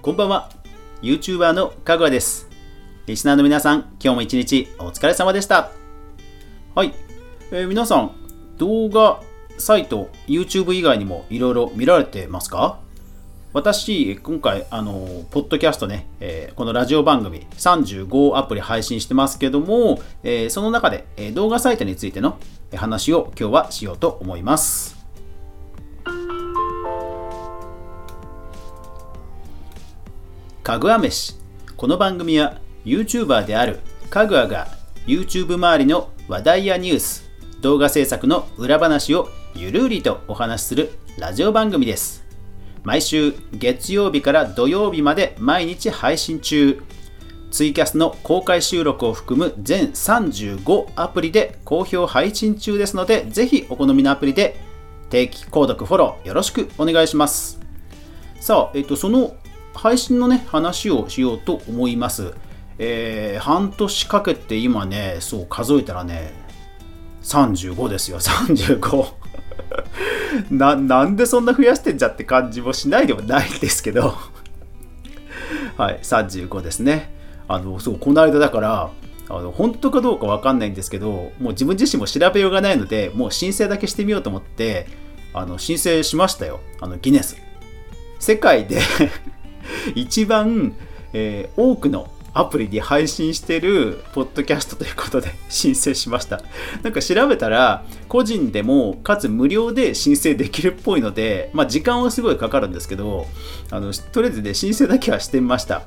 こんばんは。YouTuber のかぐわです。リスナーの皆さん今日も一日お疲れ様でした。はい、えー、皆さん動画サイト YouTube 以外にもいろいろ見られてますか？私、今回、あの、ポッドキャストね、えー、このラジオ番組35アプリ配信してますけども、えー、その中で、えー、動画サイトについての話を今日はしようと思います。かぐわ飯。この番組は YouTuber であるかぐわが YouTube 周りの話題やニュース、動画制作の裏話をゆるりとお話しするラジオ番組です。毎週月曜日から土曜日まで毎日配信中ツイキャスの公開収録を含む全35アプリで好評配信中ですのでぜひお好みのアプリで定期購読フォローよろしくお願いしますさあ、えっと、その配信のね話をしようと思います。えー、半年かけて今ねそう数えたらね35ですよ。35 ななんでそんな増やしてんじゃって感じもしないでもないんですけど。はい35ですね。あのそうこの間だからあの本当かどうか分かんないんですけどもう自分自身も調べようがないのでもう申請だけしてみようと思ってあの申請しましたよ。あのギネス。世界で 一番、えー、多くのアプリに配信してるポッドキャストということで 申請しました。なんか調べたら、個人でもかつ無料で申請できるっぽいので、まあ時間はすごいかかるんですけど、あのとりあえずね、申請だけはしてみました。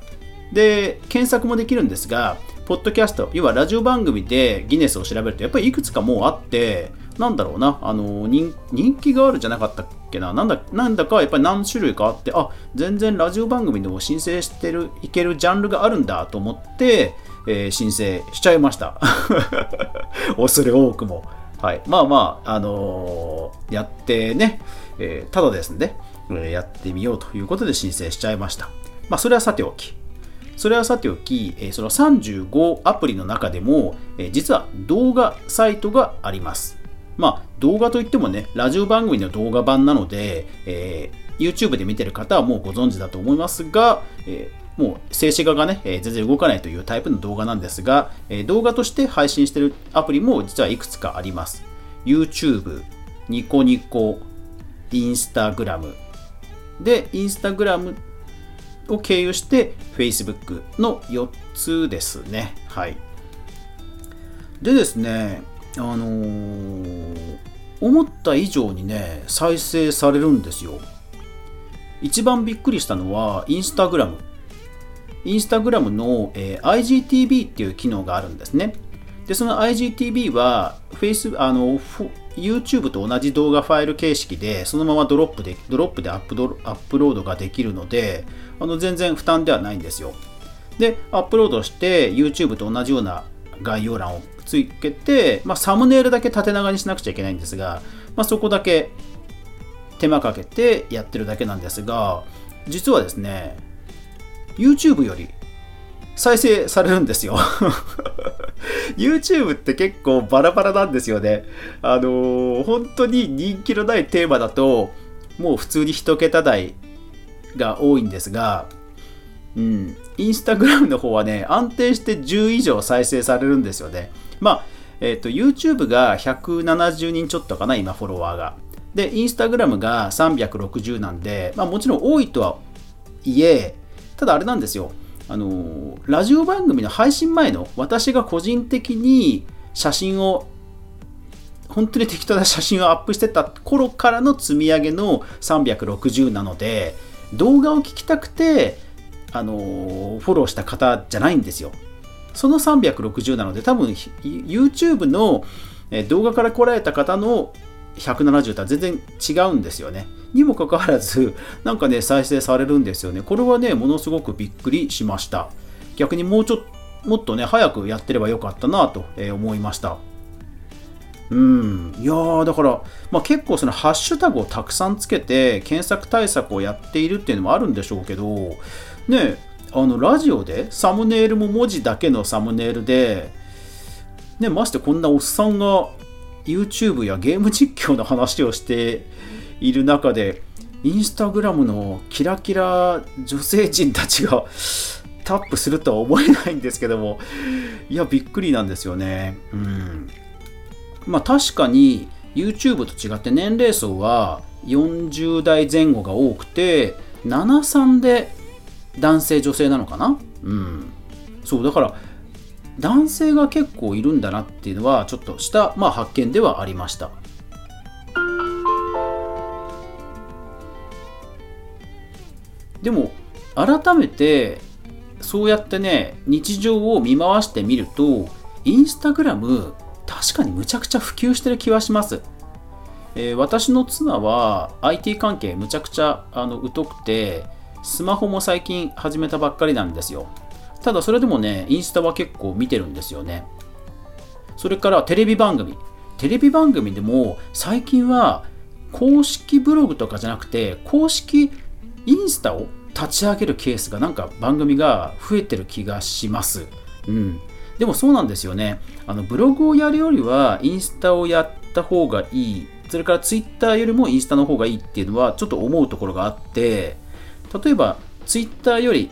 で、検索もできるんですが、ポッドキャスト、要はラジオ番組でギネスを調べると、やっぱりいくつかもうあって、なんだろうな、あの人気があるじゃなかったっけな、なんだなんだかやっぱり何種類かあって、あ全然ラジオ番組でも申請してる、いけるジャンルがあるんだと思って、えー、申請しちゃいました。恐れ多くも。はい、まあまあ、あのー、やってね、えー、ただですね、えやってみようということで申請しちゃいました。まあ、それはさておき。それはさておき、えその35アプリの中でも、え実は動画サイトがあります。まあ、動画といってもね、ラジオ番組の動画版なので、えー、YouTube で見てる方はもうご存知だと思いますが、えー、もう静止画がね、えー、全然動かないというタイプの動画なんですが、え動画として配信しているアプリも実はいくつかあります。YouTube、ニコニコ、インスタグラム。で、インスタグラムを経由して Facebook の4つですね。はい。でですね、あのー、思った以上にね、再生されるんですよ。一番びっくりしたのは、インスタグラム。インスタグラムの、えー、IGTV っていう機能があるんですね。で、その IGTV は、Face あの YouTube と同じ動画ファイル形式で、そのままドロップでドロップでアップドアップロードができるので、あの全然負担ではないんですよ。で、アップロードして YouTube と同じような概要欄をつけて、まあ、サムネイルだけ縦長にしなくちゃいけないんですが、まあ、そこだけ手間かけてやってるだけなんですが、実はですね、YouTube より再生されるんですよ YouTube って結構バラバラなんですよね。あのー、本当に人気のないテーマだと、もう普通に1桁台が多いんですが、うん、インスタグラムの方はね、安定して10以上再生されるんですよね。まあ、えっ、ー、と、YouTube が170人ちょっとかな、今、フォロワーが。で、インスタグラムが360なんで、まあ、もちろん多いとはいえ、ただあれなんですよ。あの、ラジオ番組の配信前の私が個人的に写真を本当に適当な写真をアップしてた頃からの積み上げの360なので動画を聞きたくてあのフォローした方じゃないんですよその360なので多分 YouTube の動画から来られた方の170とは全然違うんですよね。にもかかわらず、なんかね、再生されるんですよね。これはね、ものすごくびっくりしました。逆にもうちょっと、もっとね、早くやってればよかったなと思いました。うん、いやーだから、まあ、結構そのハッシュタグをたくさんつけて検索対策をやっているっていうのもあるんでしょうけどねあのラジオでサムネイルも文字だけのサムネイルで、ね、ましてこんなおっさんが YouTube やゲーム実況の話をしている中でインスタグラムのキラキラ女性陣たちがタップするとは思えないんですけどもいやびっくりなんですよね。うん。まあ確かに YouTube と違って年齢層は40代前後が多くて73で男性女性なのかな？うん。そうだから男性が結構いるんだなっていうのはちょっとした、まあ、発見ではありました。でも改めてそうやってね日常を見回してみるとインスタグラム確かにむちゃくちゃ普及してる気はします、えー、私の妻は IT 関係むちゃくちゃあの疎くてスマホも最近始めたばっかりなんですよただそれでもねインスタは結構見てるんですよねそれからテレビ番組テレビ番組でも最近は公式ブログとかじゃなくて公式インスタを立ち上げるケースがなんか番組が増えてる気がします。うん。でもそうなんですよね。あのブログをやるよりはインスタをやった方がいい。それからツイッターよりもインスタの方がいいっていうのはちょっと思うところがあって、例えばツイッターより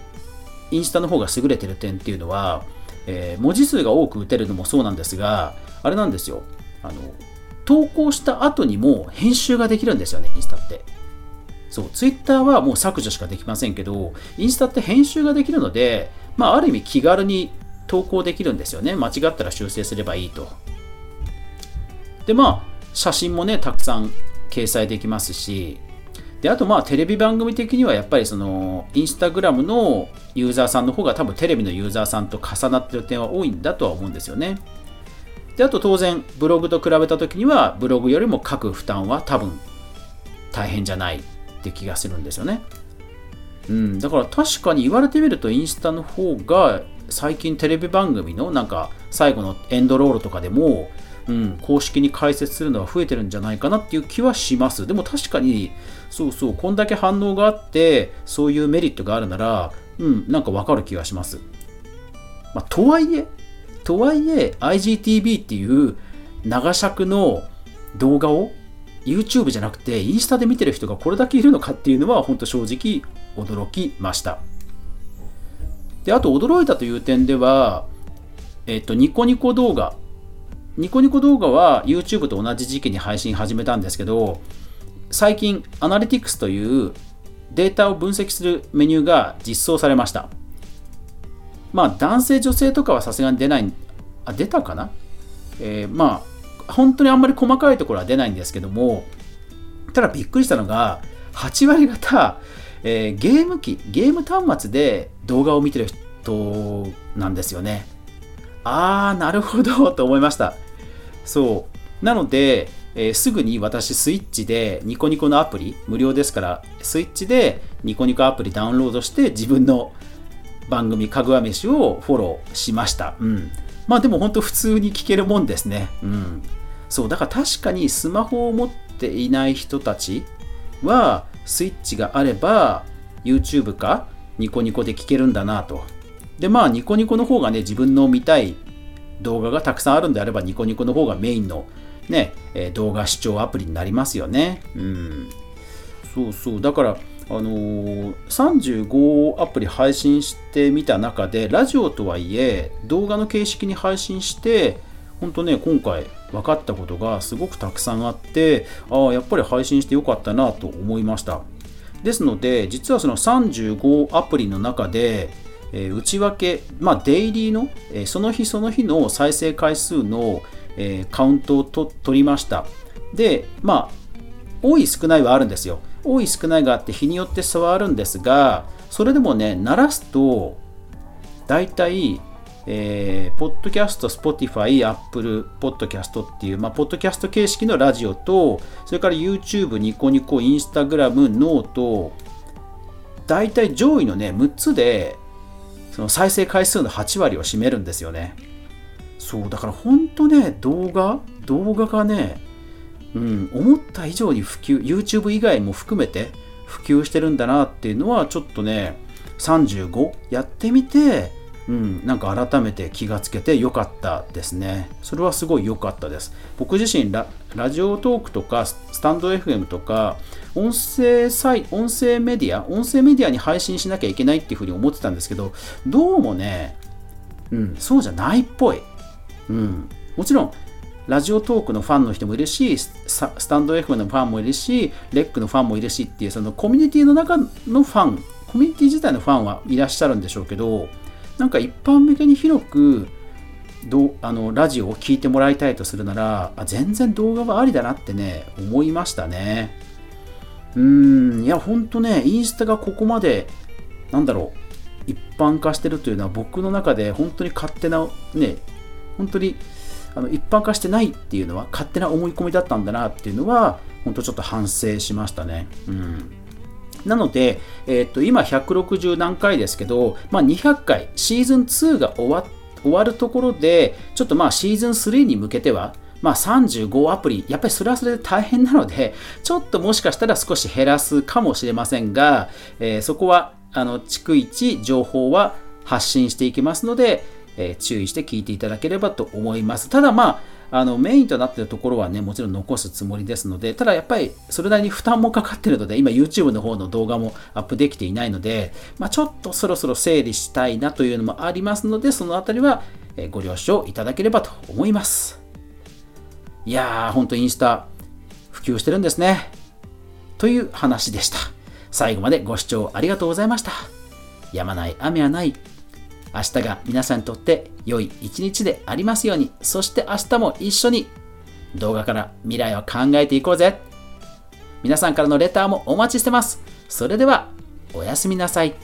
インスタの方が優れてる点っていうのは、えー、文字数が多く打てるのもそうなんですが、あれなんですよ。あの投稿した後にも編集ができるんですよね、インスタって。そう、ツイッターはもう削除しかできませんけど、インスタって編集ができるので、まあ、ある意味気軽に投稿できるんですよね。間違ったら修正すればいいと。で、まあ、写真もね、たくさん掲載できますし、で、あとまあ、テレビ番組的にはやっぱりその、インスタグラムのユーザーさんの方が多分テレビのユーザーさんと重なってる点は多いんだとは思うんですよね。で、あと当然、ブログと比べた時には、ブログよりも書く負担は多分大変じゃないって気がするんですよね。うん、だから確かに言われてみるとインスタの方が最近テレビ番組のなんか最後のエンドロールとかでも、うん、公式に解説するのは増えてるんじゃないかなっていう気はします。でも確かにそうそうこんだけ反応があってそういうメリットがあるならうんなんかわかる気がします。まあ、とはいえとはいえ IGTV っていう長尺の動画を YouTube じゃなくてインスタで見てる人がこれだけいるのかっていうのは本当正直驚きました。で、あと驚いたという点では、えっと、ニコニコ動画。ニコニコ動画は YouTube と同じ時期に配信始めたんですけど、最近アナリティクスというデータを分析するメニューが実装されました。まあ男性女性とかはさすがに出ない、あ、出たかな？えー、まあ本当にあんまり細かいところは出ないんですけども、ただびっくりしたのが、8割方、えー、ゲーム機、ゲーム端末で動画を見てる人なんですよね。あー、なるほど、と思いました。そう。なので、えー、すぐに私、スイッチでニコニコのアプリ、無料ですから、スイッチでニコニコアプリダウンロードして自分の番組、かぐわ飯をフォローしました。うん。まあでも本当普通に聞けるもんですね。うん。そうだから確かにスマホを持っていない人たちはスイッチがあれば YouTube かニコニコで聞けるんだなとでまあニコニコの方がね自分の見たい動画がたくさんあるんであればニコニコの方がメインのね、え動画視聴アプリになりますよね。うん。そうそう。だからあのー、35アプリ配信してみた中でラジオとはいえ動画の形式に配信して本当ね今回分かったことがすごくたくさんあってああやっぱり配信してよかったなと思いました。ですので実はその35アプリの中で、えー、内訳、まあ、デイリーの、えー、その日その日の再生回数の、えー、カウントをと取りました。でまあ多い少ないはあるんですよ。多い少ないがあって日によって差はあるんですがそれでもね鳴らすとだいたいえー、ポッドキャスト、 Spotify、Apple、ポッドキャストっていう、まあ、ポッドキャスト形式のラジオと、それから YouTube、ニコニコ、 Instagram、note、大体上位のね、6つで、その再生回数の8割を占めるんですよね。そう、だから本当ね、動画、動画がね、うん、思った以上に普及、YouTube 以外も含めて普及してるんだなっていうのは、ちょっとね、35やってみて、うん、なんか改めて気がつけてよかったですね。それはすごい良かったです。僕自身ラ、ラジオトークとか、スタンド FM とか、音声サイ音声メディア、音声メディアに配信しなきゃいけないっていうふうに思ってたんですけど、どうもね、うん、そうじゃないっぽい。うん、もちろん、ラジオトークのファンの人もいるし、スタンド F のファンもいるし、レックのファンもいるしっていう、そのコミュニティの中のファン、コミュニティ自体のファンはいらっしゃるんでしょうけど、なんか一般向けに広くどあのラジオを聴いてもらいたいとするならあ全然動画はありだなってね思いましたねうんいやほんとねインスタがここまでなんだろう一般化してるというのは僕の中で本当に勝手なね本当にあの一般化してないっていうのは勝手な思い込みだったんだなっていうのは本当ちょっと反省しましたね。うん。なので、えー、と今160何回ですけど、まあ、200回、シーズン2が終わ終わるところで、ちょっとまあシーズン3に向けては、まあ、35アプリ、やっぱりそれはそれで大変なので、ちょっともしかしたら少し減らすかもしれませんが、えー、そこは、あの、逐一情報は発信していきますので、えー、注意して聞いていただければと思います。ただまあ、あのメインとなっているところはね、もちろん残すつもりですので、ただやっぱりそれなりに負担もかかっているので、今 YouTube の方の動画もアップできていないので、まあ、ちょっとそろそろ整理したいなというのもありますので、そのあたりはご了承いただければと思います。いやー、ほんとインスタ普及してるんですね。という話でした。最後までご視聴ありがとうございました。やまない雨はない明日が皆さんにとって良い一日でありますように、そして明日も一緒に動画から未来を考えていこうぜ。皆さんからのレターもお待ちしてます。それでは、おやすみなさい。